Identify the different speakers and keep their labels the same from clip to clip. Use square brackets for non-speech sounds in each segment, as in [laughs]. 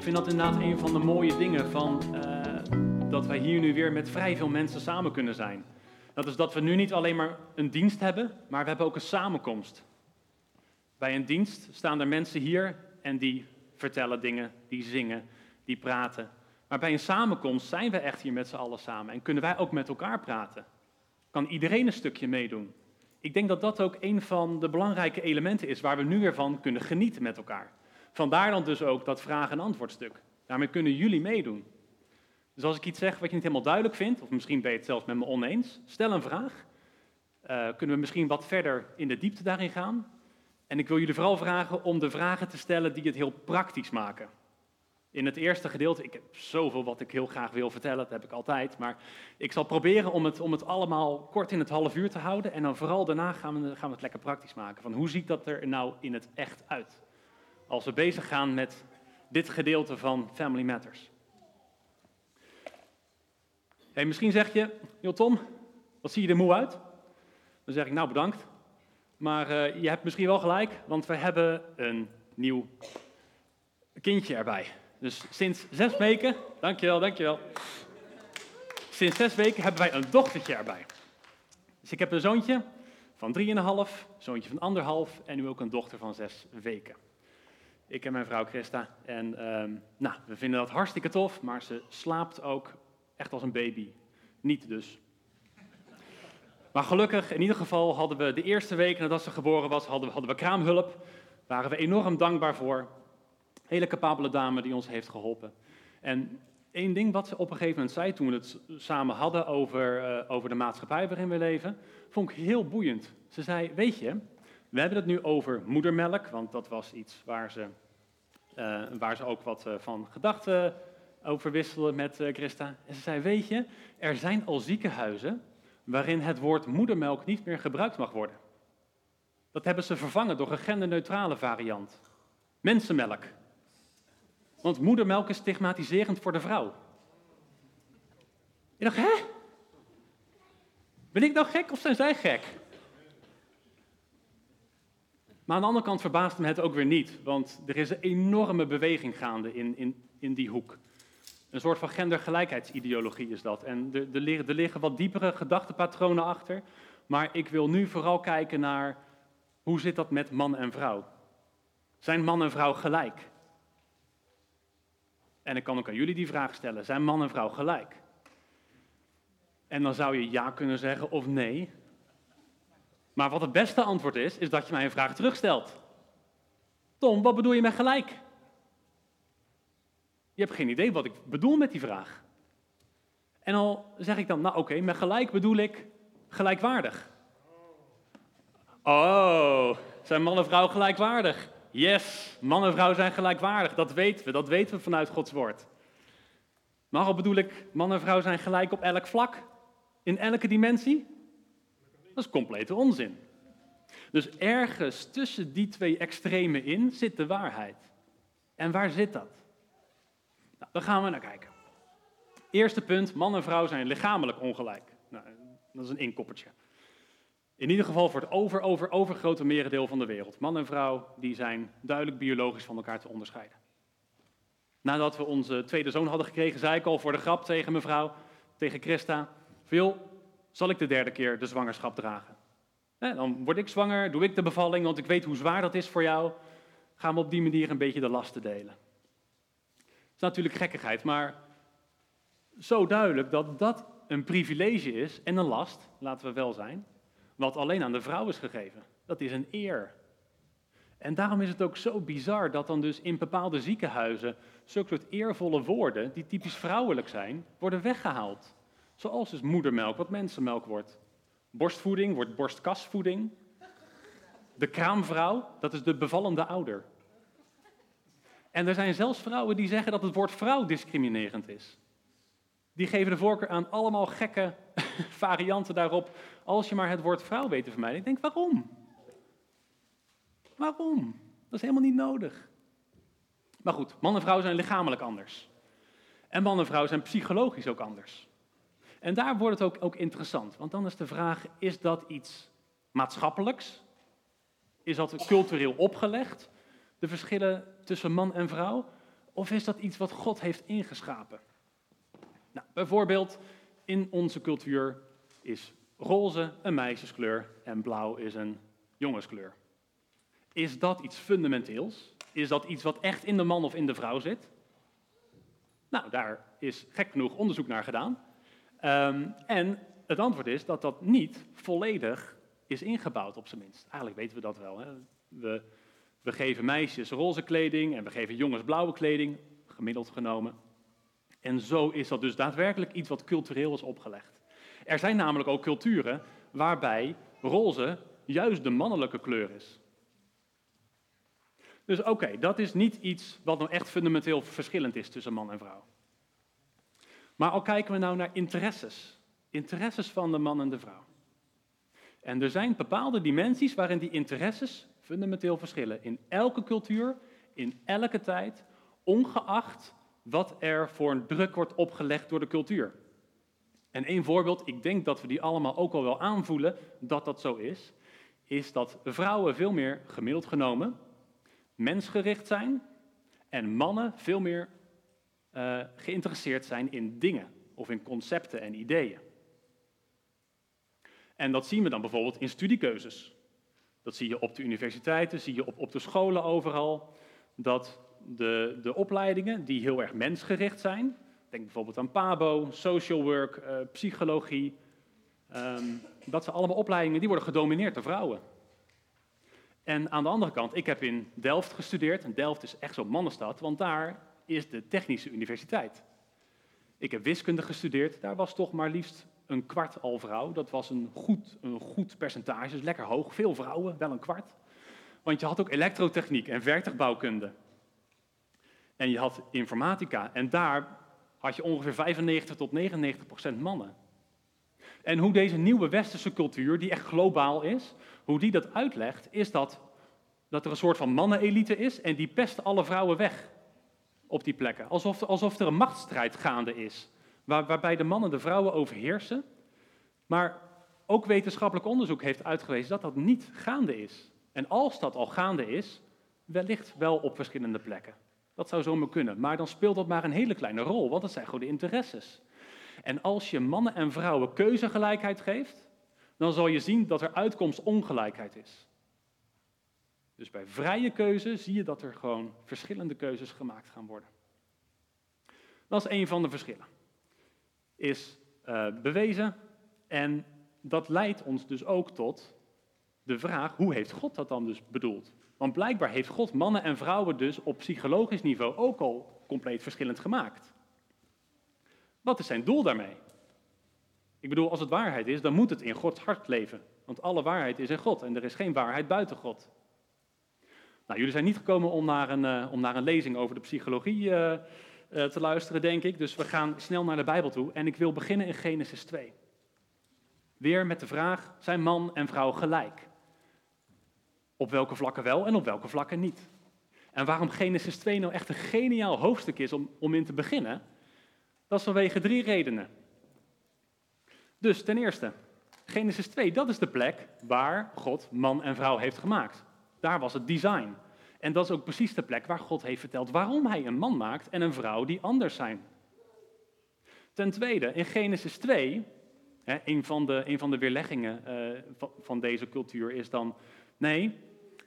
Speaker 1: ik vind dat inderdaad een van de mooie dingen van eh, dat wij hier nu weer met vrij veel mensen samen kunnen zijn. Dat is dat we nu niet alleen maar een dienst hebben, maar we hebben ook een samenkomst. Bij een dienst staan er mensen hier en die vertellen dingen, die zingen, die praten. Maar bij een samenkomst zijn we echt hier met z'n allen samen en kunnen wij ook met elkaar praten. Kan iedereen een stukje meedoen. Ik denk dat dat ook een van de belangrijke elementen is waar we nu weer van kunnen genieten met elkaar. Vandaar dan dus ook dat vraag- en antwoordstuk. Daarmee kunnen jullie meedoen. Dus als ik iets zeg wat je niet helemaal duidelijk vindt, of misschien ben je het zelfs met me oneens, stel een vraag. Uh, kunnen we misschien wat verder in de diepte daarin gaan? En ik wil jullie vooral vragen om de vragen te stellen die het heel praktisch maken. In het eerste gedeelte, ik heb zoveel wat ik heel graag wil vertellen, dat heb ik altijd, maar ik zal proberen om het, om het allemaal kort in het half uur te houden en dan vooral daarna gaan we, gaan we het lekker praktisch maken. Van hoe ziet dat er nou in het echt uit? Als we bezig gaan met dit gedeelte van Family Matters. Hey, misschien zeg je, joh Tom, wat zie je er moe uit? Dan zeg ik, nou bedankt. Maar uh, je hebt misschien wel gelijk, want we hebben een nieuw kindje erbij. Dus sinds zes weken, dankjewel, dankjewel. Sinds zes weken hebben wij een dochtertje erbij. Dus ik heb een zoontje van drieënhalf, een zoontje van anderhalf en nu ook een dochter van zes weken. Ik en mijn vrouw Christa. En um, nou, we vinden dat hartstikke tof, maar ze slaapt ook echt als een baby. Niet dus. Maar gelukkig, in ieder geval hadden we de eerste week nadat ze geboren was, hadden we, hadden we kraamhulp. Waren we enorm dankbaar voor. Hele capabele dame die ons heeft geholpen. En één ding wat ze op een gegeven moment zei toen we het samen hadden over, uh, over de maatschappij waarin we leven, vond ik heel boeiend. Ze zei, weet je, we hebben het nu over moedermelk, want dat was iets waar ze, uh, waar ze ook wat uh, van gedachten over wisselde met Christa. En ze zei, weet je, er zijn al ziekenhuizen waarin het woord moedermelk niet meer gebruikt mag worden. Dat hebben ze vervangen door een genderneutrale variant. Mensenmelk. Want moedermelk is stigmatiserend voor de vrouw. Ik dacht, hè? Ben ik nou gek of zijn zij gek? Maar aan de andere kant verbaasde me het ook weer niet, want er is een enorme beweging gaande in, in, in die hoek. Een soort van gendergelijkheidsideologie is dat. En er, liggen, er liggen wat diepere gedachtepatronen achter, maar ik wil nu vooral kijken naar hoe zit dat met man en vrouw? Zijn man en vrouw gelijk? En ik kan ook aan jullie die vraag stellen: zijn man en vrouw gelijk? En dan zou je ja kunnen zeggen of nee. Maar wat het beste antwoord is, is dat je mij een vraag terugstelt. Tom, wat bedoel je met gelijk? Je hebt geen idee wat ik bedoel met die vraag. En al zeg ik dan, nou oké, met gelijk bedoel ik gelijkwaardig. Oh, zijn man en vrouw gelijkwaardig? Yes, man en vrouw zijn gelijkwaardig, dat weten we, dat weten we vanuit Gods woord. Maar al bedoel ik, man en vrouw zijn gelijk op elk vlak, in elke dimensie? Dat is complete onzin. Dus ergens tussen die twee extremen in zit de waarheid. En waar zit dat? Nou, daar gaan we naar kijken. Eerste punt, man en vrouw zijn lichamelijk ongelijk. Nou, dat is een inkoppertje. In ieder geval voor het over, over, overgrote merendeel van de wereld. Man en vrouw die zijn duidelijk biologisch van elkaar te onderscheiden. Nadat we onze tweede zoon hadden gekregen, zei ik al voor de grap tegen mevrouw, tegen Christa, veel zal ik de derde keer de zwangerschap dragen. dan word ik zwanger, doe ik de bevalling, want ik weet hoe zwaar dat is voor jou. Gaan we op die manier een beetje de lasten delen. Dat is natuurlijk gekkigheid, maar zo duidelijk dat dat een privilege is en een last, laten we wel zijn, wat alleen aan de vrouw is gegeven. Dat is een eer. En daarom is het ook zo bizar dat dan dus in bepaalde ziekenhuizen zulke soort eervolle woorden, die typisch vrouwelijk zijn, worden weggehaald. Zoals dus moedermelk, wat mensenmelk wordt. Borstvoeding wordt borstkasvoeding. De kraamvrouw, dat is de bevallende ouder. En er zijn zelfs vrouwen die zeggen dat het woord vrouw discriminerend is. Die geven de voorkeur aan allemaal gekke [laughs] varianten daarop, als je maar het woord vrouw weet te vermijden. Ik denk, waarom? Waarom? Dat is helemaal niet nodig. Maar goed, man en vrouw zijn lichamelijk anders. En man en vrouw zijn psychologisch ook anders. En daar wordt het ook, ook interessant, want dan is de vraag, is dat iets maatschappelijks? Is dat cultureel opgelegd, de verschillen tussen man en vrouw? Of is dat iets wat God heeft ingeschapen? Nou, bijvoorbeeld in onze cultuur is roze een meisjeskleur en blauw is een jongenskleur. Is dat iets fundamenteels? Is dat iets wat echt in de man of in de vrouw zit? Nou, daar is gek genoeg onderzoek naar gedaan. Ehm, en het antwoord is dat dat niet volledig is ingebouwd, op zijn minst. Eigenlijk weten we dat wel. Hè? We, we geven meisjes roze kleding en we geven jongens blauwe kleding, gemiddeld genomen. En zo is dat dus daadwerkelijk iets wat cultureel is opgelegd. Er zijn namelijk ook culturen waarbij roze juist de mannelijke kleur is. Dus oké, dat is niet iets wat nou echt fundamenteel verschillend is tussen man en vrouw. Maar al kijken we nou naar interesses. Interesses van de man en de vrouw. En er zijn bepaalde dimensies waarin die interesses fundamenteel verschillen. In elke cultuur, in elke tijd, ongeacht wat er voor een druk wordt opgelegd door de cultuur. En één voorbeeld, ik denk dat we die allemaal ook al wel aanvoelen dat dat zo is, is dat vrouwen veel meer gemiddeld genomen mensgericht zijn en mannen veel meer uh, geïnteresseerd zijn in dingen of in concepten en ideeën. En dat zien we dan bijvoorbeeld in studiekeuzes. Dat zie je op de universiteiten, zie je op, op de scholen overal. Dat de, de opleidingen die heel erg mensgericht zijn, denk bijvoorbeeld aan PABO, social work, uh, psychologie, um, dat zijn allemaal opleidingen die worden gedomineerd door vrouwen. En aan de andere kant, ik heb in Delft gestudeerd. En Delft is echt zo'n mannenstad, want daar is de Technische Universiteit. Ik heb wiskunde gestudeerd, daar was toch maar liefst een kwart al vrouw. Dat was een goed, een goed percentage, dus lekker hoog. Veel vrouwen, wel een kwart. Want je had ook elektrotechniek en werktuigbouwkunde. En je had informatica. En daar had je ongeveer 95 tot 99 procent mannen. En hoe deze nieuwe westerse cultuur, die echt globaal is, hoe die dat uitlegt, is dat, dat er een soort van mannenelite is en die pest alle vrouwen weg op die plekken. Alsof, alsof er een machtsstrijd gaande is, waar, waarbij de mannen de vrouwen overheersen. Maar ook wetenschappelijk onderzoek heeft uitgewezen dat dat niet gaande is. En als dat al gaande is, wellicht wel op verschillende plekken. Dat zou zomaar kunnen, maar dan speelt dat maar een hele kleine rol, want dat zijn gewoon de interesses. En als je mannen en vrouwen keuzegelijkheid geeft, dan zal je zien dat er uitkomstongelijkheid is. Dus bij vrije keuze zie je dat er gewoon verschillende keuzes gemaakt gaan worden. Dat is een van de verschillen. Is uh, bewezen en dat leidt ons dus ook tot de vraag, hoe heeft God dat dan dus bedoeld? Want blijkbaar heeft God mannen en vrouwen dus op psychologisch niveau ook al compleet verschillend gemaakt. Wat is zijn doel daarmee? Ik bedoel, als het waarheid is, dan moet het in Gods hart leven. Want alle waarheid is in God en er is geen waarheid buiten God. Nou, jullie zijn niet gekomen om naar een, uh, om naar een lezing over de psychologie uh, uh, te luisteren, denk ik. Dus we gaan snel naar de Bijbel toe. En ik wil beginnen in Genesis 2. Weer met de vraag, zijn man en vrouw gelijk? Op welke vlakken wel en op welke vlakken niet? En waarom Genesis 2 nou echt een geniaal hoofdstuk is om, om in te beginnen, dat is vanwege drie redenen. Dus ten eerste, Genesis 2, dat is de plek waar God man en vrouw heeft gemaakt. Daar was het design. En dat is ook precies de plek waar God heeft verteld waarom hij een man maakt en een vrouw die anders zijn. Ten tweede, in Genesis 2, hè, een, van de, een van de weerleggingen van, van deze cultuur is dan, nee,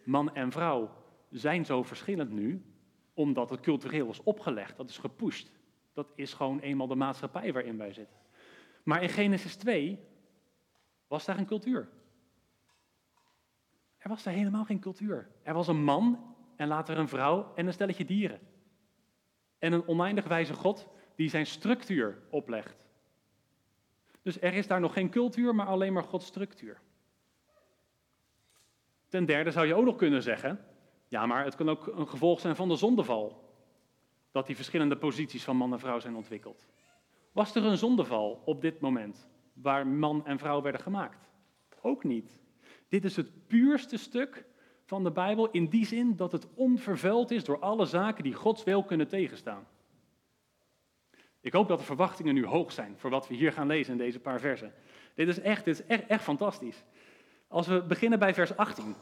Speaker 1: man en vrouw zijn zo verschillend nu, omdat het cultureel is opgelegd, dat is gepusht. Dat is gewoon eenmaal de maatschappij waarin wij zitten. Maar in Genesis 2 was daar een cultuur. Er was daar helemaal geen cultuur. Er was een man en later een vrouw en een stelletje dieren. En een oneindig wijze God die zijn structuur oplegt. Dus er is daar nog geen cultuur, maar alleen maar Gods structuur. Ten derde zou je ook nog kunnen zeggen, ja, maar het kan ook een gevolg zijn van de zondeval. Dat die verschillende posities van man en vrouw zijn ontwikkeld. Was er een zondeval op dit moment waar man en vrouw werden gemaakt? Ook niet. Dit is het puurste stuk van de Bijbel in die zin dat het onvervuild is door alle zaken die Gods wil kunnen tegenstaan. Ik hoop dat de verwachtingen nu hoog zijn voor wat we hier gaan lezen in deze paar versen. Dit is echt, dit is echt, echt fantastisch. Als we beginnen bij vers 18.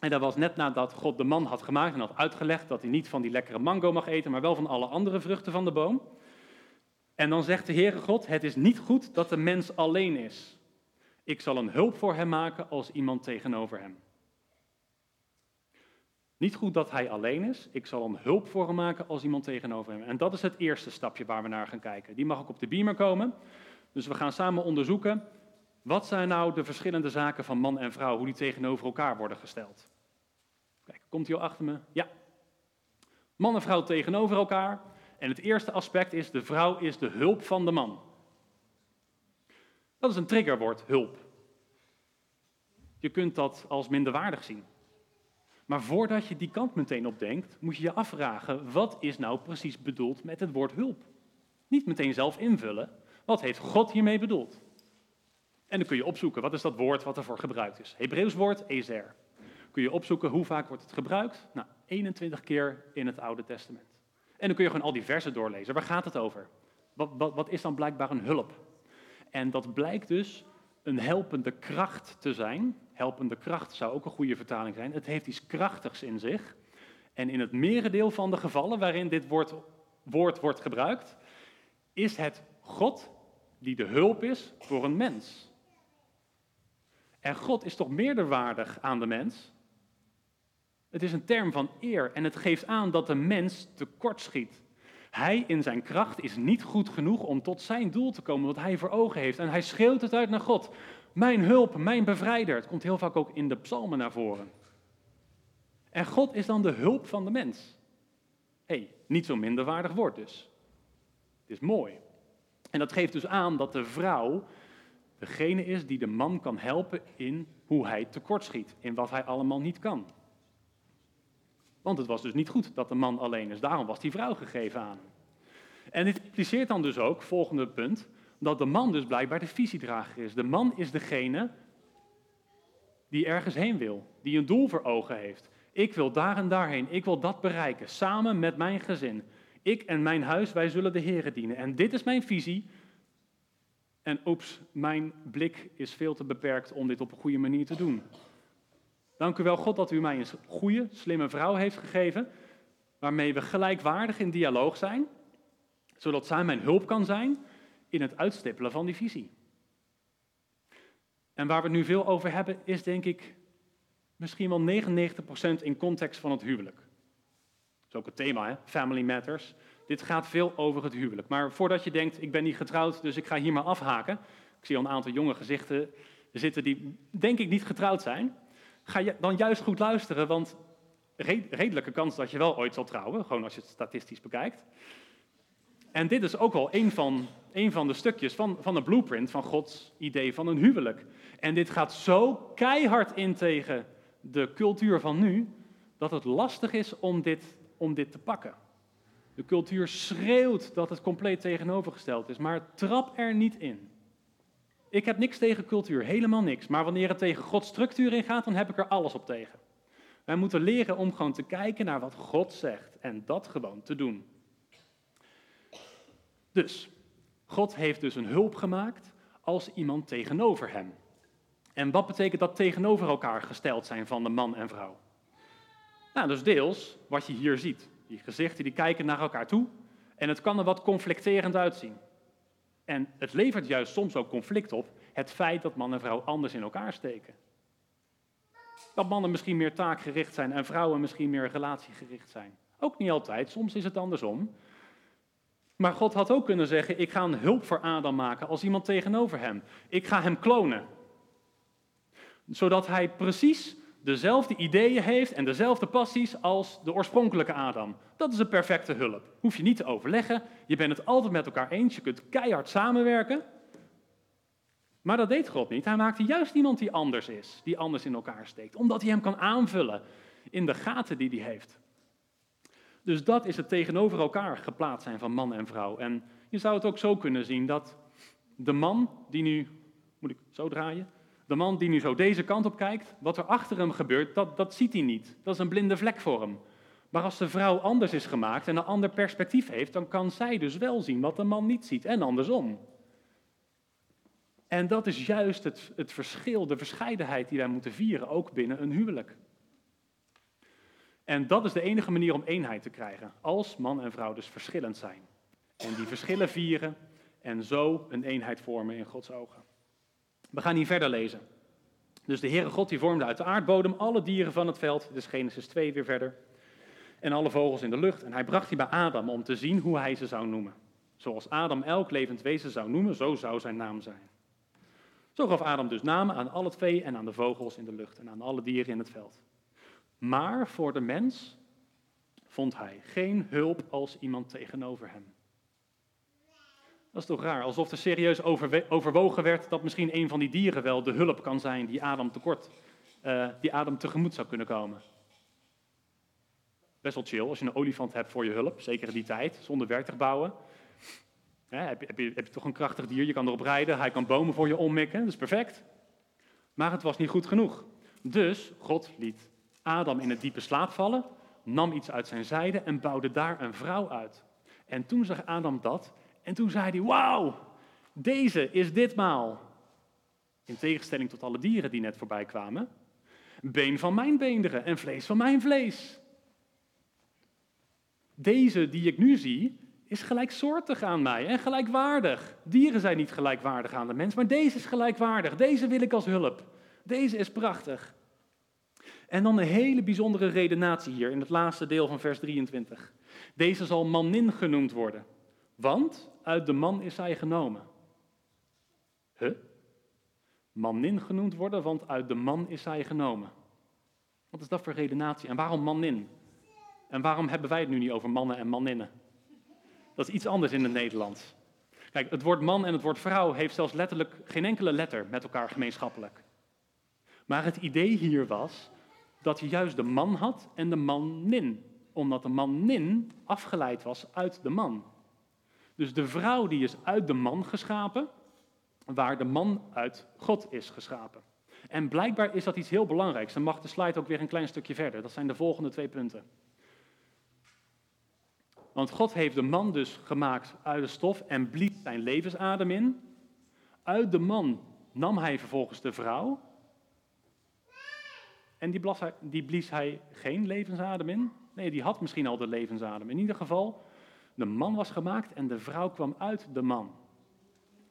Speaker 1: En dat was net nadat God de man had gemaakt en had uitgelegd dat hij niet van die lekkere mango mag eten, maar wel van alle andere vruchten van de boom. En dan zegt de Heere God, het is niet goed dat de mens alleen is. Ik zal een hulp voor hem maken als iemand tegenover hem. Niet goed dat hij alleen is. Ik zal een hulp voor hem maken als iemand tegenover hem. En dat is het eerste stapje waar we naar gaan kijken. Die mag ook op de beamer komen. Dus we gaan samen onderzoeken. Wat zijn nou de verschillende zaken van man en vrouw, hoe die tegenover elkaar worden gesteld? Kijk, komt hij al achter me? Ja. Man en vrouw tegenover elkaar. En het eerste aspect is, de vrouw is de hulp van de man. Dat is een triggerwoord, hulp. Je kunt dat als minderwaardig zien. Maar voordat je die kant meteen op denkt, moet je je afvragen, wat is nou precies bedoeld met het woord hulp? Niet meteen zelf invullen, wat heeft God hiermee bedoeld? En dan kun je opzoeken, wat is dat woord wat ervoor gebruikt is? Hebreeuws woord, ezer. Kun je opzoeken, hoe vaak wordt het gebruikt? Nou, 21 keer in het Oude Testament. En dan kun je gewoon al die versen doorlezen. Waar gaat het over? Wat, wat, wat is dan blijkbaar een hulp? En dat blijkt dus een helpende kracht te zijn. Helpende kracht zou ook een goede vertaling zijn. Het heeft iets krachtigs in zich. En in het merendeel van de gevallen waarin dit woord, woord wordt gebruikt, is het God die de hulp is voor een mens. En God is toch meerderwaardig aan de mens? Het is een term van eer en het geeft aan dat de mens tekortschiet. Hij in zijn kracht is niet goed genoeg om tot zijn doel te komen wat hij voor ogen heeft. En hij schreeuwt het uit naar God. Mijn hulp, mijn bevrijder. Het komt heel vaak ook in de psalmen naar voren. En God is dan de hulp van de mens. Hé, hey, niet zo'n minderwaardig woord dus. Het is mooi. En dat geeft dus aan dat de vrouw degene is die de man kan helpen in hoe hij tekortschiet, in wat hij allemaal niet kan. Want het was dus niet goed dat de man alleen is. Daarom was die vrouw gegeven aan hem. En dit impliceert dan dus ook, volgende punt, dat de man dus blijkbaar de visiedrager is. De man is degene die ergens heen wil, die een doel voor ogen heeft. Ik wil daar en daarheen, ik wil dat bereiken, samen met mijn gezin. Ik en mijn huis, wij zullen de Heeren dienen. En dit is mijn visie. En oeps, mijn blik is veel te beperkt om dit op een goede manier te doen. Dank u wel, God, dat u mij een goede, slimme vrouw heeft gegeven, waarmee we gelijkwaardig in dialoog zijn, zodat zij mijn hulp kan zijn in het uitstippelen van die visie. En waar we het nu veel over hebben, is denk ik misschien wel 99% in context van het huwelijk. Dat is ook het thema, hè? Family Matters. Dit gaat veel over het huwelijk. Maar voordat je denkt, ik ben niet getrouwd, dus ik ga hier maar afhaken. Ik zie al een aantal jonge gezichten zitten die denk ik niet getrouwd zijn ga je dan juist goed luisteren, want redelijke kans dat je wel ooit zal trouwen, gewoon als je het statistisch bekijkt. En dit is ook wel een van, een van de stukjes van, van de blueprint van Gods idee van een huwelijk. En dit gaat zo keihard in tegen de cultuur van nu, dat het lastig is om dit, om dit te pakken. De cultuur schreeuwt dat het compleet tegenovergesteld is, maar trap er niet in. Ik heb niks tegen cultuur, helemaal niks. Maar wanneer het tegen Gods structuur ingaat, dan heb ik er alles op tegen. Wij moeten leren om gewoon te kijken naar wat God zegt en dat gewoon te doen. Dus, God heeft dus een hulp gemaakt als iemand tegenover hem. En wat betekent dat tegenover elkaar gesteld zijn van de man en vrouw? Nou, dus deels wat je hier ziet. Die gezichten die kijken naar elkaar toe en het kan er wat conflicterend uitzien. En het levert juist soms ook conflict op, het feit dat man en vrouw anders in elkaar steken. Dat mannen misschien meer taakgericht zijn en vrouwen misschien meer relatiegericht zijn. Ook niet altijd, soms is het andersom. Maar God had ook kunnen zeggen, ik ga een hulp voor Adam maken als iemand tegenover hem. Ik ga hem klonen. Zodat hij precies dezelfde ideeën heeft en dezelfde passies als de oorspronkelijke Adam. Dat is een perfecte hulp. Hoef je niet te overleggen, je bent het altijd met elkaar eens, je kunt keihard samenwerken. Maar dat deed God niet. Hij maakte juist iemand die anders is, die anders in elkaar steekt, omdat hij hem kan aanvullen in de gaten die hij heeft. Dus dat is het tegenover elkaar geplaatst zijn van man en vrouw. En je zou het ook zo kunnen zien dat de man die nu, moet ik zo draaien, de man die nu zo deze kant op kijkt, wat er achter hem gebeurt, dat, dat ziet hij niet. Dat is een blinde vlek voor hem. Maar als de vrouw anders is gemaakt en een ander perspectief heeft, dan kan zij dus wel zien wat de man niet ziet en andersom. En dat is juist het, het verschil, de verscheidenheid die wij moeten vieren, ook binnen een huwelijk. En dat is de enige manier om eenheid te krijgen, als man en vrouw dus verschillend zijn. En die verschillen vieren en zo een eenheid vormen in Gods ogen. We gaan hier verder lezen. Dus de Heere God die vormde uit de aardbodem alle dieren van het veld, dus Genesis 2 weer verder, en alle vogels in de lucht. En hij bracht die bij Adam om te zien hoe hij ze zou noemen. Zoals Adam elk levend wezen zou noemen, zo zou zijn naam zijn. Zo gaf Adam dus namen aan al het vee en aan de vogels in de lucht en aan alle dieren in het veld. Maar voor de mens vond hij geen hulp als iemand tegenover hem. Dat is toch raar, alsof er serieus overwogen werd dat misschien een van die dieren wel de hulp kan zijn die Adam tekort, uh, die Adam tegemoet zou kunnen komen. Best wel chill als je een olifant hebt voor je hulp, zeker in die tijd, zonder werk te heb, je, heb, je, heb je toch een krachtig dier, je kan erop rijden, hij kan bomen voor je ommikken, dat is perfect. Maar het was niet goed genoeg. Dus God liet Adam in het diepe slaap vallen, nam iets uit zijn zijde en bouwde daar een vrouw uit. En toen zag Adam dat en toen zei hij, wauw, deze is ditmaal, in tegenstelling tot alle dieren die net voorbij kwamen, been van mijn beenderen en vlees van mijn vlees. Deze die ik nu zie, is gelijksoortig aan mij en gelijkwaardig. Dieren zijn niet gelijkwaardig aan de mens, maar deze is gelijkwaardig. Deze wil ik als hulp. Deze is prachtig. En dan een hele bijzondere redenatie hier in het laatste deel van vers 23. Deze zal manin genoemd worden, want uit de man is hij genomen. Huh? Manin genoemd worden, want uit de man is hij genomen. Wat is dat voor redenatie? En waarom manin? En waarom hebben wij het nu niet over mannen en manninnen? Dat is iets anders in het Nederlands. Kijk, het woord man en het woord vrouw heeft zelfs letterlijk geen enkele letter met elkaar gemeenschappelijk. Maar het idee hier was dat je juist de man had en de mannin, omdat de mannin afgeleid was uit de man. Dus de vrouw die is uit de man geschapen, waar de man uit God is geschapen. En blijkbaar is dat iets heel belangrijks. Dan mag de slide ook weer een klein stukje verder. Dat zijn de volgende twee punten. Want God heeft de man dus gemaakt uit de stof en blies zijn levensadem in. Uit de man nam hij vervolgens de vrouw. En die, die blies hij geen levensadem in. Nee, die had misschien al de levensadem. In ieder geval, de man was gemaakt en de vrouw kwam uit de man.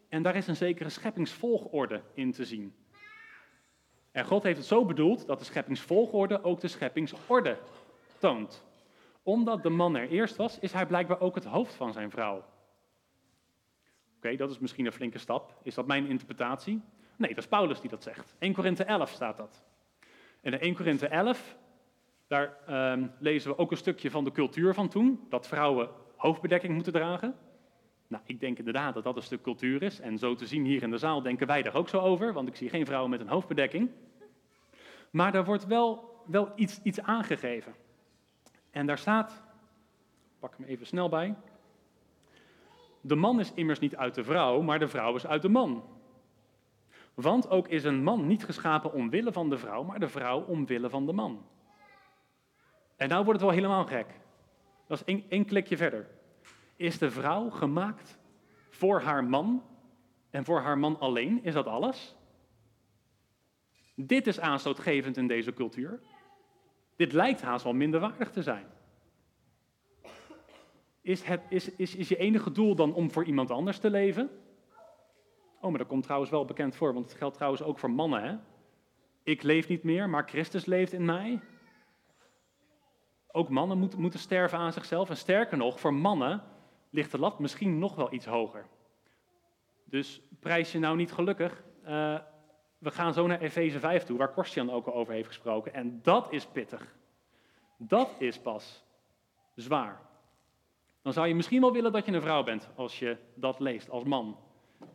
Speaker 1: En daar is een zekere scheppingsvolgorde in te zien. En God heeft het zo bedoeld dat de scheppingsvolgorde ook de scheppingsorde toont omdat de man er eerst was, is hij blijkbaar ook het hoofd van zijn vrouw. Oké, dat is misschien een flinke stap. Is dat mijn interpretatie? Nee, dat is Paulus die dat zegt. 1 Korinthe 11 staat dat. En in 1 Korinthe 11, daar ehm, lezen we ook een stukje van de cultuur van toen, dat vrouwen hoofdbedekking moeten dragen. Nou, ik denk inderdaad dat dat een stuk cultuur is. En zo te zien hier in de zaal denken wij daar ook zo over, want ik zie geen vrouwen met een hoofdbedekking. Maar daar wordt wel, wel iets, iets aangegeven. En daar staat, pak hem even snel bij. De man is immers niet uit de vrouw, maar de vrouw is uit de man. Want ook is een man niet geschapen omwille van de vrouw, maar de vrouw omwille van de man. En nou wordt het wel helemaal gek. Dat is één, klikje verder. Is de vrouw gemaakt voor haar man en voor haar man alleen? Is dat alles? Dit is aanstootgevend in deze cultuur. Dit lijkt haast wel minderwaardig te zijn. Is, het, is, is, is je enige doel dan om voor iemand anders te leven? Oh, maar dat komt trouwens wel bekend voor, want het geldt trouwens ook voor mannen. Hè? Ik leef niet meer, maar Christus leeft in mij. Ook mannen moeten, moeten sterven aan zichzelf. En sterker nog, voor mannen ligt de lat misschien nog wel iets hoger. Dus prijs je nou niet gelukkig. Uh, we gaan zo naar Efeze 5 toe, waar Korstian ook al over heeft gesproken. En dat is pittig. Dat is pas zwaar. Dan zou je misschien wel willen dat je een vrouw bent als je dat leest als man.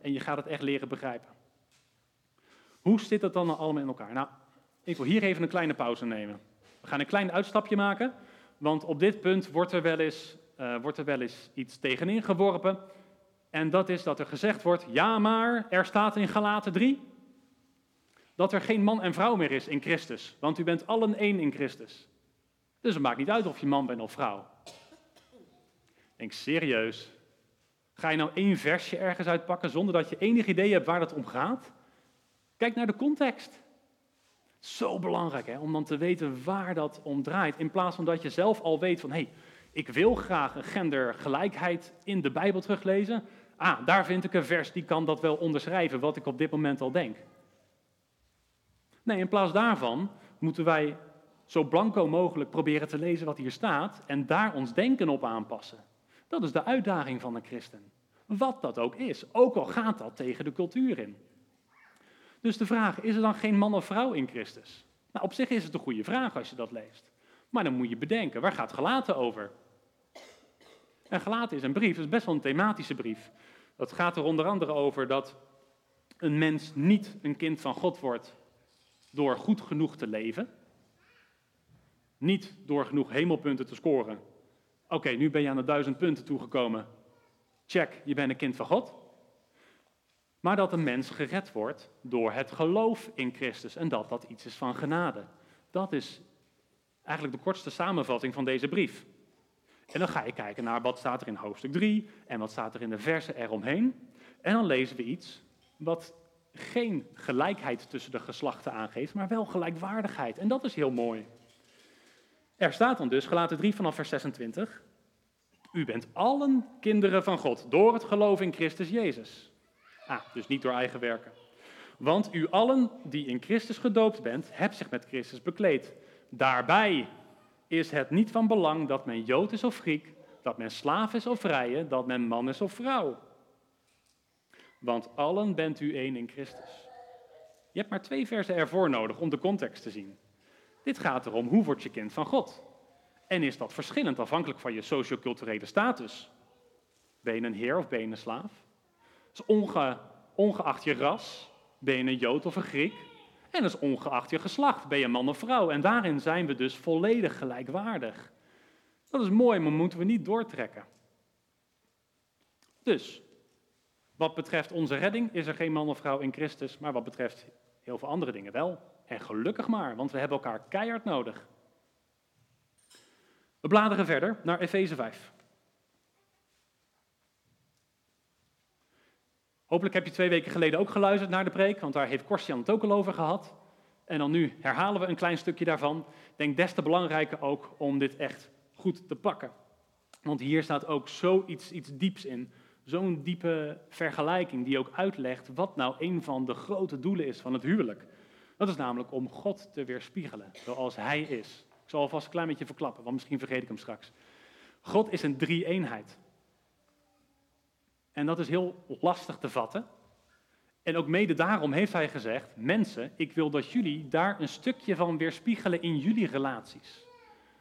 Speaker 1: En je gaat het echt leren begrijpen. Hoe zit het dan allemaal in elkaar? Nou, ik wil hier even een kleine pauze nemen. We gaan een klein uitstapje maken, want op dit punt wordt er wel eens, uh, wordt er wel eens iets tegenin geworpen. En dat is dat er gezegd wordt, ja maar, er staat in Galaten 3, dat er geen man en vrouw meer is in Christus, want u bent allen één in Christus. Dus het maakt niet uit of je man bent of vrouw. Denk, serieus? Ga je nou één versje ergens uitpakken zonder dat je enig idee hebt waar het om gaat? Kijk naar de context. Zo belangrijk hè, om dan te weten waar dat om draait. In plaats van dat je zelf al weet van hé, hey, ik wil graag gendergelijkheid in de Bijbel teruglezen. Ah, daar vind ik een vers die kan dat wel onderschrijven wat ik op dit moment al denk. Nee, in plaats daarvan moeten wij zo blanco mogelijk proberen te lezen wat hier staat en daar ons denken op aanpassen. Dat is de uitdaging van een christen. Wat dat ook is, ook al gaat dat tegen de cultuur in. Dus de vraag, is er dan geen man of vrouw in Christus? Nou, op zich is het een goede vraag als je dat leest. Maar dan moet je bedenken, waar gaat gelaten over? En gelaten is een brief, dat is best wel een thematische brief. Dat gaat er onder andere over dat een mens niet een kind van God wordt door goed genoeg te leven. Niet door genoeg hemelpunten te scoren. Oké, nu ben je aan de duizend punten toegekomen. Check, je bent een kind van God. Maar dat een mens gered wordt door het geloof in Christus en dat dat iets is van genade. Dat is eigenlijk de kortste samenvatting van deze brief. En dan ga je kijken naar wat staat er in hoofdstuk 3 en wat staat er in de versen eromheen. En dan lezen we iets wat geen gelijkheid tussen de geslachten aangeeft, maar wel gelijkwaardigheid. En dat is heel mooi. Er staat dan dus, gelaten 3 vanaf vers 26, u bent allen kinderen van God door het geloof in Christus Jezus. Ah, dus niet door eigen werken. Want u allen die in Christus gedoopt bent, hebt zich met Christus bekleed. Daarbij is het niet van belang dat men Jood is of Griek, dat men slaaf is of vrije, dat men man is of vrouw. Want allen bent u één in Christus. Je hebt maar twee versen ervoor nodig om de context te zien. Dit gaat erom hoe word je kind van God. En is dat verschillend afhankelijk van je socioculturele status? Ben je een heer of ben je een slaaf? Dus onge, ongeacht je ras, ben je een Jood of een Griek? En dat is ongeacht je geslacht, ben je man of vrouw. En daarin zijn we dus volledig gelijkwaardig. Dat is mooi, maar moeten we niet doortrekken. Dus, wat betreft onze redding is er geen man of vrouw in Christus, maar wat betreft heel veel andere dingen wel. En gelukkig maar, want we hebben elkaar keihard nodig. We bladeren verder naar Efeze 5. Hopelijk heb je twee weken geleden ook geluisterd naar de preek, want daar heeft Korstian het ook al over gehad. En dan nu herhalen we een klein stukje daarvan. Denk des te belangrijker ook om dit echt goed te pakken. Want hier staat ook zoiets iets dieps in. Zo'n diepe vergelijking die ook uitlegt wat nou een van de grote doelen is van het huwelijk. Dat is namelijk om God te weerspiegelen zoals Hij is. Ik zal alvast een klein beetje verklappen, want misschien vergeet ik hem straks. God is een drie-eenheid. En dat is heel lastig te vatten. En ook mede daarom heeft hij gezegd: Mensen, ik wil dat jullie daar een stukje van weerspiegelen in jullie relaties.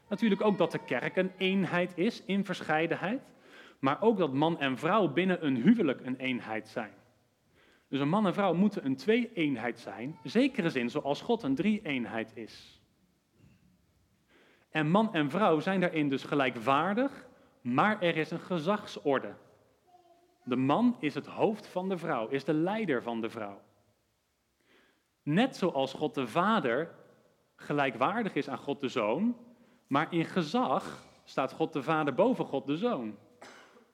Speaker 1: Natuurlijk ook dat de kerk een eenheid is in verscheidenheid, maar ook dat man en vrouw binnen een huwelijk een eenheid zijn. Dus een man en vrouw moeten een twee-eenheid zijn, zekere zin zoals God een drie-eenheid is. En man en vrouw zijn daarin dus gelijkwaardig, maar er is een gezagsorde. De man is het hoofd van de vrouw, is de leider van de vrouw. Net zoals God de Vader gelijkwaardig is aan God de Zoon, maar in gezag staat God de Vader boven God de Zoon.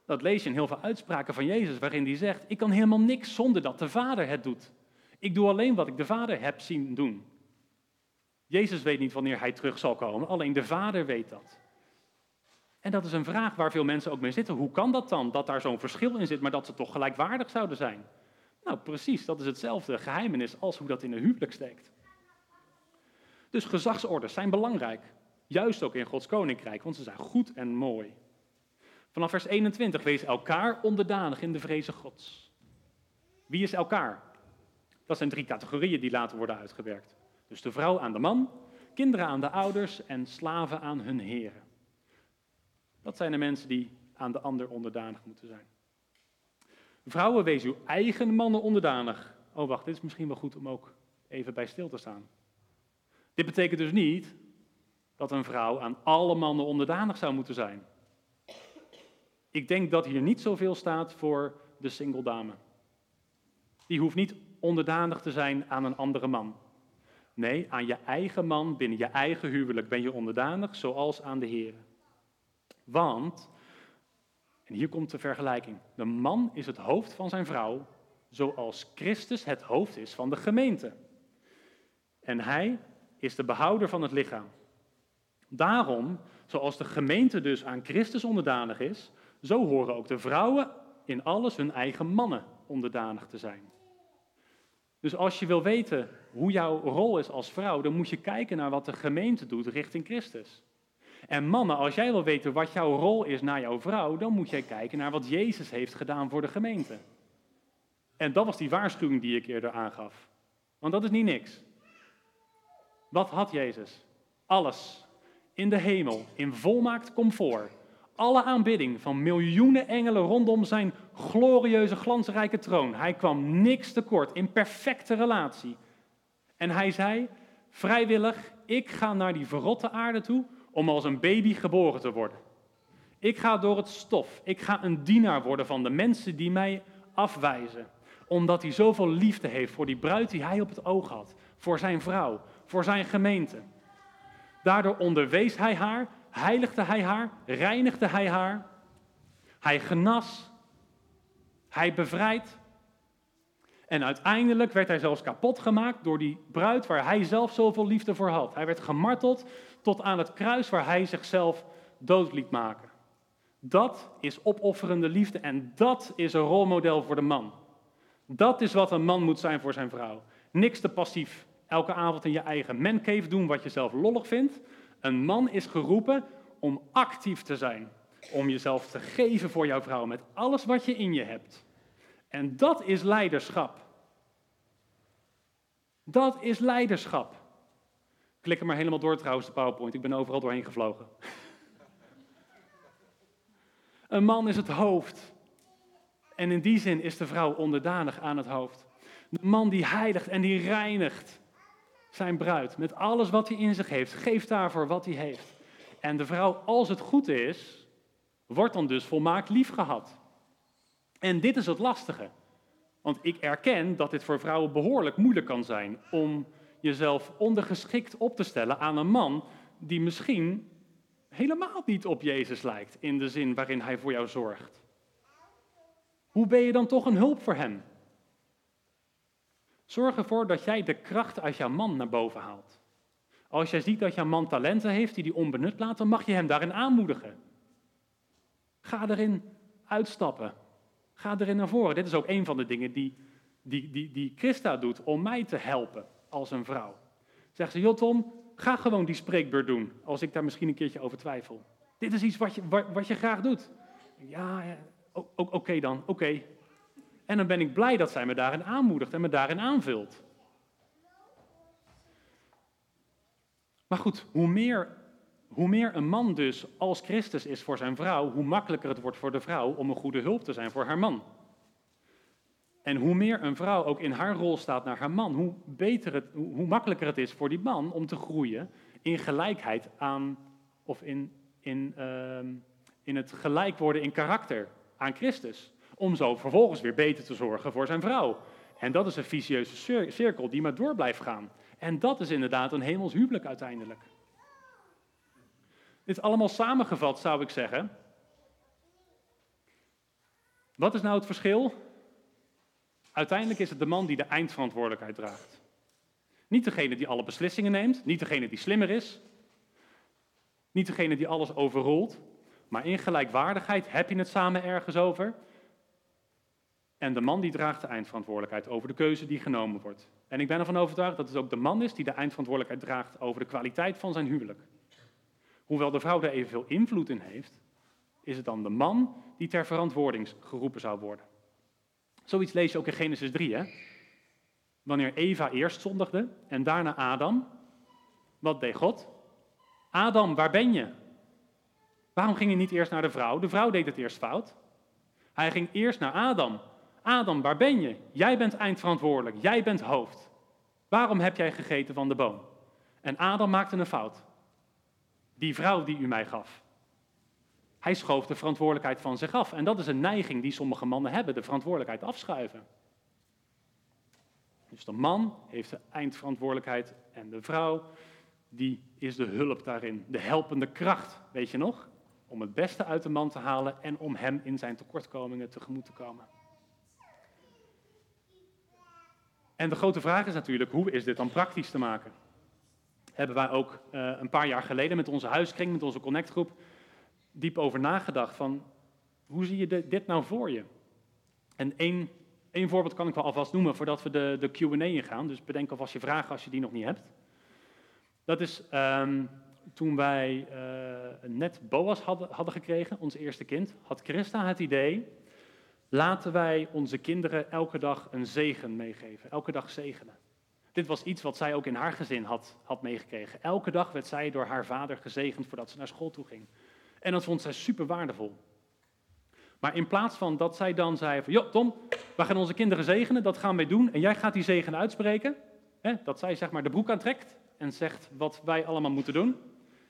Speaker 1: Dat lees je in heel veel uitspraken van Jezus, waarin hij zegt: Ik kan helemaal niks zonder dat de Vader het doet. Ik doe alleen wat ik de Vader heb zien doen. Jezus weet niet wanneer hij terug zal komen, alleen de Vader weet dat. En dat is een vraag waar veel mensen ook mee zitten. Hoe kan dat dan, dat daar zo'n verschil in zit, maar dat ze toch gelijkwaardig zouden zijn? Nou, precies, dat is hetzelfde geheimenis als hoe dat in een huwelijk steekt. Dus gezagsorders zijn belangrijk, juist ook in Gods koninkrijk, want ze zijn goed en mooi. Vanaf vers 21, wees elkaar onderdanig in de vrezen Gods. Wie is elkaar? Dat zijn drie categorieën die later worden uitgewerkt. Dus de vrouw aan de man, kinderen aan de ouders en slaven aan hun heren. Dat zijn de mensen die aan de ander onderdanig moeten zijn. Vrouwen, wees uw eigen mannen onderdanig. Oh, wacht, dit is misschien wel goed om ook even bij stil te staan. Dit betekent dus niet dat een vrouw aan alle mannen onderdanig zou moeten zijn. Ik denk dat hier niet zoveel staat voor de single dame. Die hoeft niet onderdanig te zijn aan een andere man. Nee, aan je eigen man binnen je eigen huwelijk ben je onderdanig, zoals aan de Heer. Want, en hier komt de vergelijking, de man is het hoofd van zijn vrouw, zoals Christus het hoofd is van de gemeente. En hij is de behouder van het lichaam. Daarom, zoals de gemeente dus aan Christus onderdanig is, zo horen ook de vrouwen in alles hun eigen mannen onderdanig te zijn. Dus als je wil weten hoe jouw rol is als vrouw, dan moet je kijken naar wat de gemeente doet richting Christus. En mannen, als jij wil weten wat jouw rol is naar jouw vrouw, dan moet jij kijken naar wat Jezus heeft gedaan voor de gemeente. En dat was die waarschuwing die ik eerder aangaf. Want dat is niet niks. Wat had Jezus? Alles. In de hemel, in volmaakt comfort. Alle aanbidding van miljoenen engelen rondom zijn glorieuze, glansrijke troon. Hij kwam niks tekort, in perfecte relatie. En hij zei, vrijwillig, ik ga naar die verrotte aarde toe om als een baby geboren te worden. Ik ga door het stof. Ik ga een dienaar worden van de mensen die mij afwijzen. Omdat hij zoveel liefde heeft voor die bruid die hij op het oog had. Voor zijn vrouw, voor zijn gemeente. Daardoor onderwees hij haar, heiligde hij haar, reinigde hij haar. Hij genas, hij bevrijdt. En uiteindelijk werd hij zelfs kapot gemaakt door die bruid waar hij zelf zoveel liefde voor had. Hij werd gemarteld tot aan het kruis waar hij zichzelf dood liet maken. Dat is opofferende liefde en dat is een rolmodel voor de man. Dat is wat een man moet zijn voor zijn vrouw. Niks te passief, elke avond in je eigen mancave doen wat je zelf lollig vindt. Een man is geroepen om actief te zijn, om jezelf te geven voor jouw vrouw met alles wat je in je hebt. En dat is leiderschap. Dat is leiderschap. Klik er maar helemaal door trouwens, de PowerPoint. Ik ben overal doorheen gevlogen. [laughs] Een man is het hoofd. En in die zin is de vrouw onderdanig aan het hoofd. De man die heiligt en die reinigt zijn bruid met alles wat hij in zich heeft. Geeft daarvoor wat hij heeft. En de vrouw, als het goed is, wordt dan dus volmaakt lief gehad. En dit is het lastige. Want ik erken dat dit voor vrouwen behoorlijk moeilijk kan zijn om jezelf ondergeschikt op te stellen aan een man die misschien helemaal niet op Jezus lijkt in de zin waarin hij voor jou zorgt. Hoe ben je dan toch een hulp voor hem? Zorg ervoor dat jij de kracht uit jouw man naar boven haalt. Als jij ziet dat jouw man talenten heeft die hij onbenut laat, dan mag je hem daarin aanmoedigen. Ga erin uitstappen. Ga erin naar voren. Dit is ook een van de dingen die, die, die, die Christa doet om mij te helpen als een vrouw. Zegt ze, joh Tom, ga gewoon die spreekbeurt doen, als ik daar misschien een keertje over twijfel. Dit is iets wat je, wat, je graag doet. Ja, oké dan, oké. En dan ben ik blij dat zij me daarin aanmoedigt en me daarin aanvult. Maar goed, hoe meer, hoe meer een man dus als Christus is voor zijn vrouw, hoe makkelijker het wordt voor de vrouw om een goede hulp te zijn voor haar man. En hoe meer een vrouw ook in haar rol staat naar haar man, hoe, beter het, hoe makkelijker het is voor die man om te groeien in gelijkheid aan, of in, in, uh, in het gelijk worden in karakter aan Christus. Om zo vervolgens weer beter te zorgen voor zijn vrouw. En dat is een vicieuze cirkel die maar door blijft gaan. En dat is inderdaad een hemels huwelijk uiteindelijk. Dit allemaal samengevat zou ik zeggen. Wat is nou het verschil? Uiteindelijk is het de man die de eindverantwoordelijkheid draagt. Niet degene die alle beslissingen neemt, niet degene die slimmer is, niet degene die alles overrolt, maar in gelijkwaardigheid heb je het samen ergens over. En de man die draagt de eindverantwoordelijkheid over de keuze die genomen wordt. En ik ben ervan overtuigd dat het ook de man is die de eindverantwoordelijkheid draagt over de kwaliteit van zijn huwelijk. Hoewel de vrouw daar evenveel invloed in heeft, is het dan de man die ter verantwoording geroepen zou worden. Zoiets lees je ook in Genesis 3, hè? Wanneer Eva eerst zondigde en daarna Adam, wat deed God? Adam, waar ben je? Waarom ging hij niet eerst naar de vrouw? De vrouw deed het eerst fout. Hij ging eerst naar Adam. Adam, waar ben je? Jij bent eindverantwoordelijk, jij bent hoofd. Waarom heb jij gegeten van de boom? En Adam maakte een fout. Die vrouw die u mij gaf. Hij schoof de verantwoordelijkheid van zich af. En dat is een neiging die sommige mannen hebben, de verantwoordelijkheid afschuiven. Dus de man heeft de eindverantwoordelijkheid en de vrouw, die is de hulp daarin, de helpende kracht, weet je nog? Om het beste uit de man te halen en om hem in zijn tekortkomingen tegemoet te komen. En de grote vraag is natuurlijk, hoe is dit dan praktisch te maken? hebben wij ook eh, een paar jaar geleden met onze huiskring, met onze connectgroep, diep over nagedacht van hoe zie je dit nou voor je? En één, één voorbeeld kan ik wel alvast noemen voordat we de, de Q&A ingaan. Dus bedenk alvast je vragen als je die nog niet hebt. Dat is ehm, toen wij uh, net Boas hadden, hadden gekregen, ons eerste kind, had Christa het idee, laten wij onze kinderen elke dag een zegen meegeven, elke dag zegenen. Dit was iets wat zij ook in haar gezin had, had meegekregen. Elke dag werd zij door haar vader gezegend voordat ze naar school toe ging. En dat vond zij super waardevol. Maar in plaats van dat zij dan zei van, joh Tom, we gaan onze kinderen zegenen, dat gaan wij doen en jij gaat die zegen uitspreken. Hè, dat zij zeg maar de broek aantrekt en zegt wat wij allemaal moeten doen.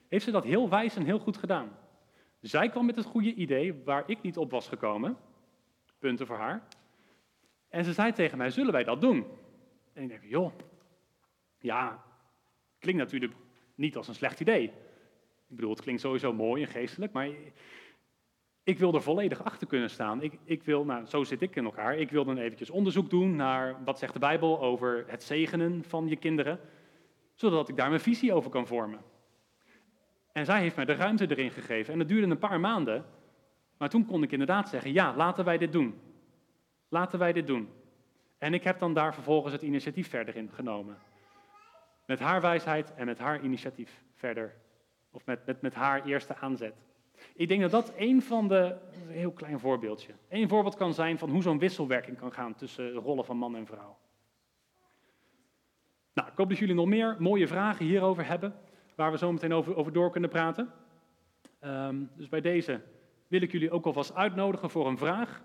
Speaker 1: Heeft ze dat heel wijs en heel goed gedaan. Zij kwam met het goede idee waar ik niet op was gekomen. Punten voor haar. En ze zei tegen mij, zullen wij dat doen? En ik denk, joh, ja, klinkt natuurlijk niet als een slecht idee. Ik bedoel, het klinkt sowieso mooi en geestelijk, maar ik wil er volledig achter kunnen staan. Ik, ik wil, nou, zo zit ik in elkaar. Ik wil dan eventjes onderzoek doen naar wat zegt de Bijbel over het zegenen van je kinderen, zodat ik daar mijn visie over kan vormen. En zij heeft mij de ruimte erin gegeven. En het duurde een paar maanden, maar toen kon ik inderdaad zeggen, ja, laten wij dit doen. Laten wij dit doen. En ik heb dan daar vervolgens het initiatief verder in genomen. Met haar wijsheid en met haar initiatief verder. Of met, met, met haar eerste aanzet. Ik denk dat dat een van de, een heel klein voorbeeldje, een voorbeeld kan zijn van hoe zo'n wisselwerking kan gaan tussen de rollen van man en vrouw. Nou, ik hoop dat jullie nog meer mooie vragen hierover hebben, waar we zo meteen over, over door kunnen praten. Ehm, dus bij deze wil ik jullie ook alvast uitnodigen voor een vraag.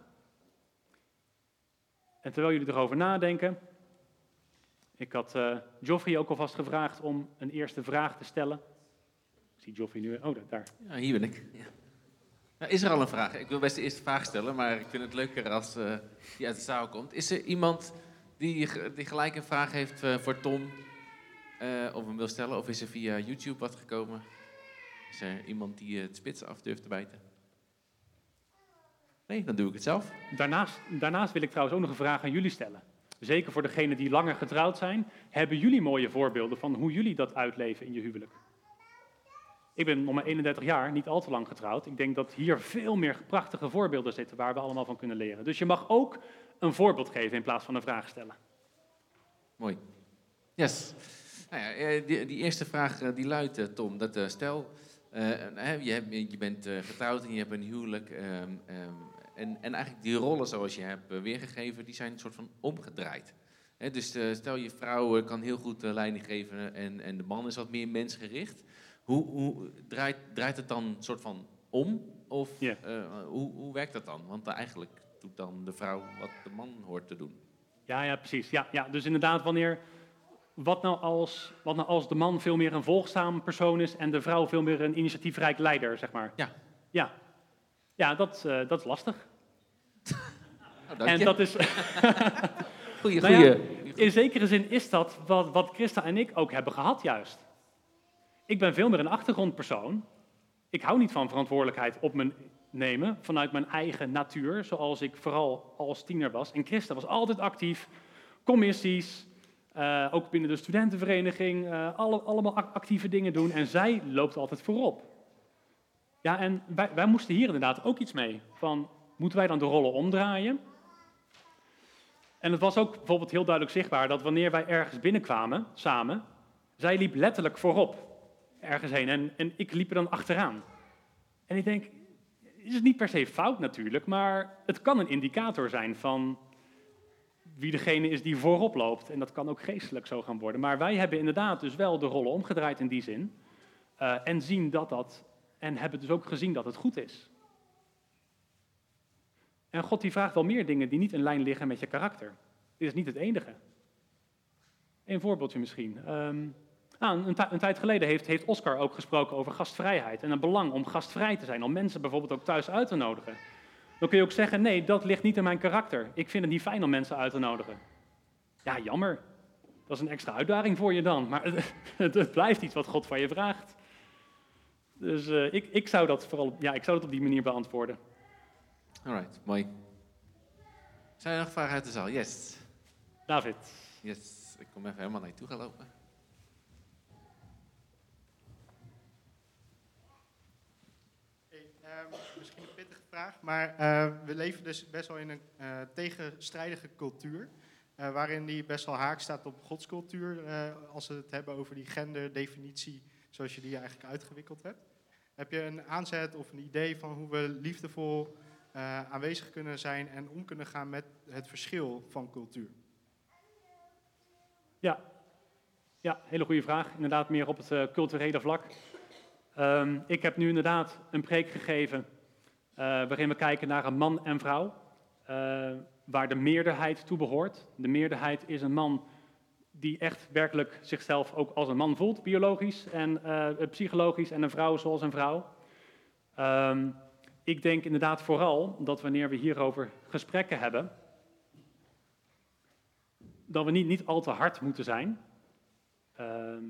Speaker 1: En terwijl jullie erover nadenken, ik had uh, Joffrey ook alvast gevraagd om een eerste vraag te stellen. Zie Joffrey nu. Oh, daar.
Speaker 2: Ja, hier ben ik. Ja. Nou, is er al een vraag? Ik wil best de eerste vraag stellen, maar ik vind het leuker als uh, die uit de zaal komt. Is er iemand die, die gelijk een vraag heeft uh, voor Tom? of hem wil stellen? Of is er via YouTube wat gekomen? Is er iemand die het spits af durft te bijten? Nee, dan doe ik het zelf.
Speaker 1: Daarnaast, daarnaast wil ik trouwens ook nog een vraag aan jullie stellen zeker voor degenen die langer getrouwd zijn, hebben jullie mooie voorbeelden van hoe jullie dat uitleven in je huwelijk? Ik ben nog maar 31 jaar, niet al te lang getrouwd. Ik denk dat hier veel meer prachtige voorbeelden zitten waar we allemaal van kunnen leren. Dus je mag ook een voorbeeld geven in plaats van een vraag stellen.
Speaker 2: Mooi. Yes. Nou ja, eh, die, die eerste vraag eh, die luidt, eh, Tom, dat stel, je, je bent getrouwd en je hebt een huwelijk. Ehm, ehm, en, en eigenlijk die rollen zoals je hebt weergegeven, die zijn een soort van omgedraaid. dus stel je vrouw kan heel goed leiding geven en, en de man is wat meer mensgericht. Hoe, hoe draait, draait het dan soort van om? Of hoe, hoe werkt dat dan? Want eigenlijk doet dan de vrouw wat de man hoort te doen.
Speaker 1: Ja, ja precies. Ja, ja. Dus inderdaad, wanneer, wat, nou als, wat nou als de man veel meer een volgzaam persoon is en de vrouw veel meer een initiatiefrijk leider, zeg maar?
Speaker 2: Ja.
Speaker 1: Ja, ja, dat, uh, dat is lastig. [laughs]
Speaker 2: Oh, en dat is. [laughs] goeie,
Speaker 1: nou ja, in zekere zin is dat wat, wat Christa en ik ook hebben gehad, juist. Ik ben veel meer een achtergrondpersoon. Ik hou niet van verantwoordelijkheid op me nemen vanuit mijn eigen natuur, zoals ik vooral als tiener was. En Christa was altijd actief, commissies, uh, ook binnen de studentenvereniging, alle, allemaal actieve dingen doen. En zij loopt altijd voorop. Ja, en wij, wij moesten hier inderdaad ook iets mee. Van, moeten wij dan de rollen omdraaien? En het was ook bijvoorbeeld heel duidelijk zichtbaar dat wanneer wij ergens binnenkwamen samen, zij liep letterlijk voorop ergens heen en, en ik liep er dan achteraan. En ik denk, het is niet per se fout natuurlijk, maar het kan een indicator zijn van wie degene is die voorop loopt. En dat kan ook geestelijk zo gaan worden. Maar wij hebben inderdaad dus wel de rollen omgedraaid in die zin. Uh, en zien dat dat en hebben dus ook gezien dat het goed is. En God die vraagt wel meer dingen die niet in lijn liggen met je karakter. Dit is niet het enige. Een voorbeeldje misschien. Um, een, een, tijd geleden heeft, heeft Oscar ook gesproken over gastvrijheid en het belang om gastvrij te zijn, om mensen bijvoorbeeld ook thuis uit te nodigen. Dan kun je ook zeggen, nee, dat ligt niet in mijn karakter. Ik vind het niet fijn om mensen uit te nodigen. Ja, jammer. Dat is een extra uitdaging voor je dan, maar [laughs] het, het blijft iets wat God van je vraagt. Dus uh, ik, ik, zou dat vooral, ja, ik zou dat op die manier beantwoorden.
Speaker 2: Alright, mooi. Zijn er nog vragen uit de zaal? Yes.
Speaker 1: David.
Speaker 2: Yes, ik kom even helemaal naar je toe gaan lopen.
Speaker 3: Ehm, misschien een pittige vraag, maar eh, we leven dus best wel in een eh, tegenstrijdige cultuur. eh, waarin die best wel haak staat op godscultuur. als we het hebben over die genderdefinitie, zoals je die eigenlijk uitgewikkeld hebt. Heb je een aanzet of een idee van hoe we liefdevol aanwezig kunnen zijn en om kunnen gaan met het verschil van cultuur?
Speaker 1: Ja, ja hele goede vraag. Inderdaad, meer op het culturele vlak. Ehm, ik heb nu inderdaad een preek gegeven eh, waarin we kijken naar een man en vrouw, eh, waar de meerderheid toe behoort. De meerderheid is een man die echt werkelijk zichzelf ook als een man voelt, biologisch en eh, psychologisch, en een vrouw zoals een vrouw. Ehm, ik denk inderdaad vooral dat wanneer we hierover gesprekken hebben, dat we niet, niet al te hard moeten zijn ehm,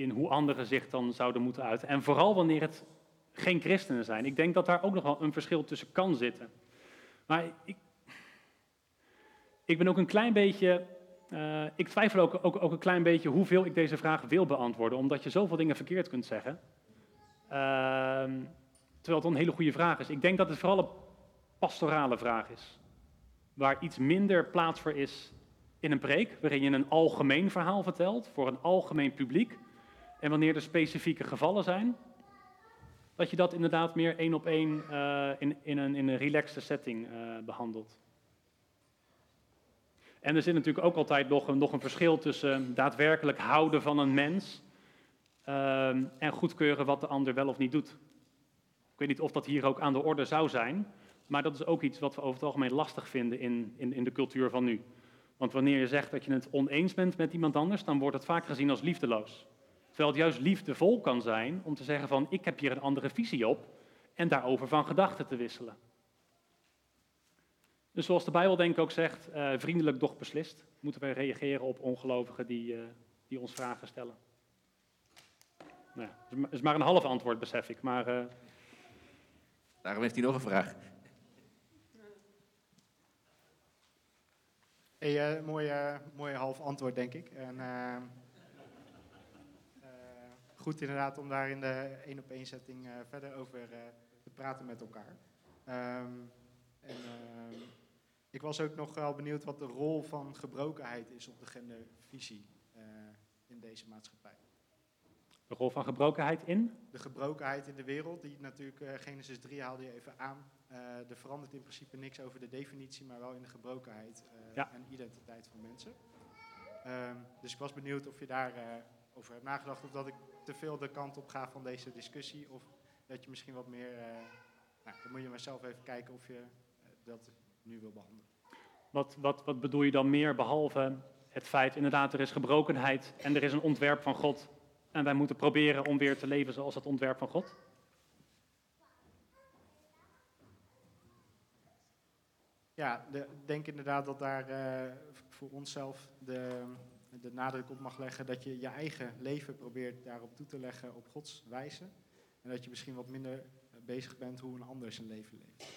Speaker 1: in hoe anderen zich dan zouden moeten uiten. En vooral wanneer het geen christenen zijn. Ik denk dat daar ook nog wel een verschil tussen kan zitten. Maar ik, ik ben ook een klein beetje. eh, ik twijfel ook, ook, een klein beetje hoeveel ik deze vraag wil beantwoorden, omdat je zoveel dingen verkeerd kunt zeggen. Ehm, terwijl het een hele goede vraag is. Ik denk dat het vooral een pastorale vraag is. Waar iets minder plaats voor is in een preek, waarin je een algemeen verhaal vertelt voor een algemeen publiek. En wanneer er specifieke gevallen zijn, dat je dat inderdaad meer één op één eh, in, in, een, in een relaxte setting eh, behandelt. En er zit natuurlijk ook altijd nog een, nog een verschil tussen daadwerkelijk houden van een mens ehm, en goedkeuren wat de ander wel of niet doet. Ik weet niet of dat hier ook aan de orde zou zijn, maar dat is ook iets wat we over het algemeen lastig vinden in, in, in de cultuur van nu. Want wanneer je zegt dat je het oneens bent met iemand anders, dan wordt het vaak gezien als liefdeloos. Terwijl het juist liefdevol kan zijn om te zeggen van ik heb hier een andere visie op en daarover van gedachten te wisselen. Dus zoals de Bijbel denk ik ook zegt, eh, vriendelijk doch beslist, moeten wij reageren op ongelovigen die, eh, die ons vragen stellen. Nou, ja, is maar- een half antwoord, besef ik. Maar eh,
Speaker 2: Daarom heeft hij nog een vraag.
Speaker 3: Hey, eh, mooi, mooi half antwoord, denk ik. En, goed inderdaad om daar in de één op één setting eh, verder over eh, te praten met elkaar. Ehm, en, ehm, ik was ook nog wel benieuwd wat de rol van gebrokenheid is op de gendervisie eh, in deze maatschappij.
Speaker 1: de rol van gebrokenheid in?
Speaker 3: De gebrokenheid in de wereld, die natuurlijk Genesis 3 haalde je even aan. Eh, er verandert in principe niks over de definitie, maar wel in de gebrokenheid
Speaker 1: Ja.
Speaker 3: en identiteit van mensen. Ehm, dus ik was benieuwd of je daar eh, over hebt nagedacht, of dat ik te veel de kant op ga van deze discussie, of dat je misschien wat meer. eh, nou, dan moet je maar zelf even kijken of je eh, dat nu wil behandelen.
Speaker 1: Wat, wat, wat bedoel je dan meer, behalve het feit, inderdaad, er is gebrokenheid en er is een ontwerp van God. En wij moeten proberen om weer te leven zoals het ontwerp van God?
Speaker 3: Ja, de- ik denk inderdaad dat daar eh, voor onszelf de, de nadruk op mag leggen dat je je eigen leven probeert daarop toe te leggen op Gods wijze. En dat je misschien wat minder bezig bent hoe een ander zijn leven leeft.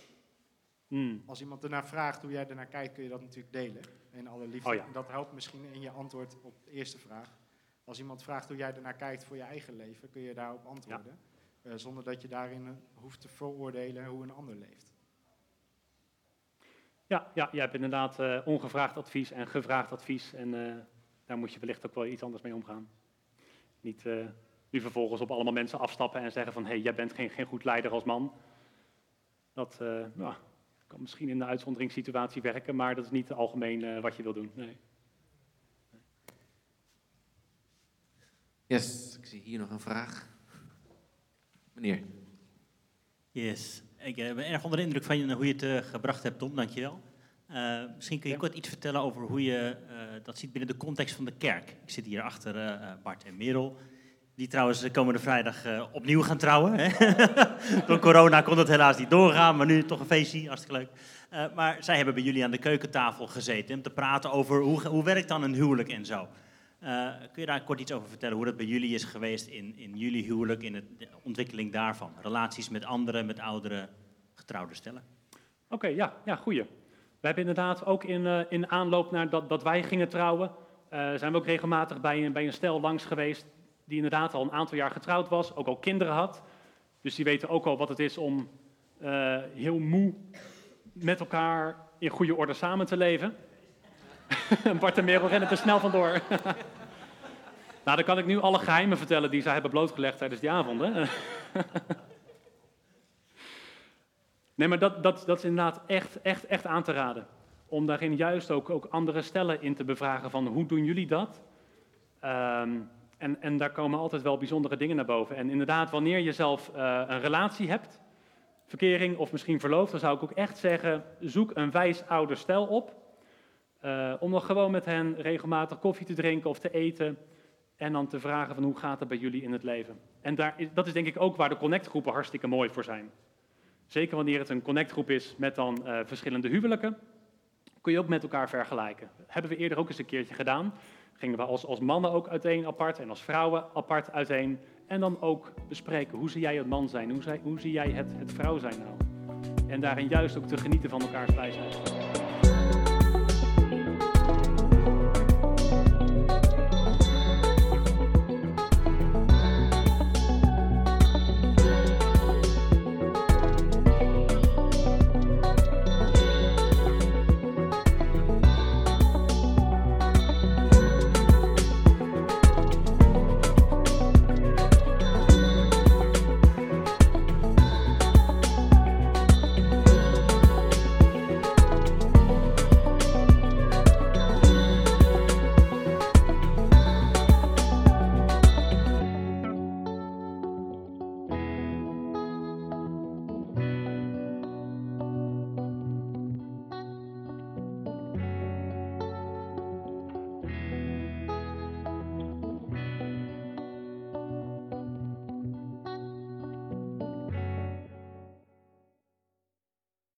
Speaker 1: Hmm.
Speaker 3: Als iemand ernaar vraagt hoe jij ernaar kijkt, kun je dat natuurlijk delen. In alle liefde.
Speaker 1: Oh ja.
Speaker 3: Dat helpt misschien in je antwoord op de eerste vraag. Als iemand vraagt hoe jij ernaar kijkt voor je eigen leven, kun je daarop antwoorden. Eh, zonder dat je daarin hoeft te veroordelen hoe een ander leeft.
Speaker 1: Ja, ja, je hebt inderdaad eh, ongevraagd advies en gevraagd advies. En eh, daar moet je wellicht ook wel iets anders mee omgaan. Niet eh, nu vervolgens op allemaal mensen afstappen en zeggen van... hé, hey, jij bent geen, geen goed leider als man. Dat eh, nou, kan misschien in de uitzonderingssituatie werken... maar dat is niet algemeen eh, wat je wil doen. Nee.
Speaker 2: Yes, ik zie hier nog een vraag. Meneer.
Speaker 4: Yes. Ik ben erg onder de indruk van hoe je het eh, gebracht hebt, Tom. Dankjewel. Eh misschien kun je
Speaker 1: Ja.
Speaker 4: kort iets vertellen over hoe je eh, dat ziet binnen de context van de kerk. Ik zit hier achter eh, Bart en Merel. Die trouwens de komende vrijdag opnieuw gaan trouwen. Hè? [laughs] Door corona kon het helaas niet doorgaan, maar nu toch een feestje. Hartstikke leuk. Maar zij hebben bij jullie aan de keukentafel gezeten om te praten over hoe, hoe werkt dan een huwelijk en zo. Kun je daar kort iets over vertellen hoe dat bij jullie is geweest in, in jullie huwelijk, in het, de ontwikkeling daarvan? Relaties met anderen, met oudere getrouwde stellen?
Speaker 1: Oké, ja, ja, goeie. We hebben inderdaad ook in, eh, in aanloop naar dat, dat wij gingen trouwen... eh, zijn we ook regelmatig bij een, bij een stel langs geweest... die inderdaad al een aantal jaar getrouwd was, ook al kinderen had... Dus die weten ook al wat het is om eh, heel moe met elkaar in goede orde samen te leven. [laughs] Bart en Merel rennen er snel vandoor. [laughs] nou, dan kan ik nu alle geheimen vertellen die zij hebben blootgelegd tijdens die avonden. [laughs] nee, maar dat, dat, dat is inderdaad echt, echt, echt aan te raden. Om daarin juist ook, ook andere stellen in te bevragen van hoe doen jullie dat? Ehm, en, en daar komen altijd wel bijzondere dingen naar boven. En inderdaad, wanneer je zelf eh, een relatie hebt, verkering of misschien verloofd, dan zou ik ook echt zeggen, zoek een wijs ouder stel op. Uh, om dan gewoon met hen regelmatig koffie te drinken of te eten. En dan te vragen van hoe gaat het bij jullie in het leven. En daar dat is denk ik ook waar de connectgroepen hartstikke mooi voor zijn. Zeker wanneer het een connectgroep is met dan uh, verschillende huwelijken. Kun je ook met elkaar vergelijken. Hebben we eerder ook eens een keertje gedaan. Gingen we als, als mannen ook uiteen apart en als vrouwen apart uiteen. En dan ook bespreken, hoe zie jij het man zijn? Hoe, zie, hoe zie jij het, het vrouw zijn nou? En daarin juist ook te genieten van elkaars wijsheid.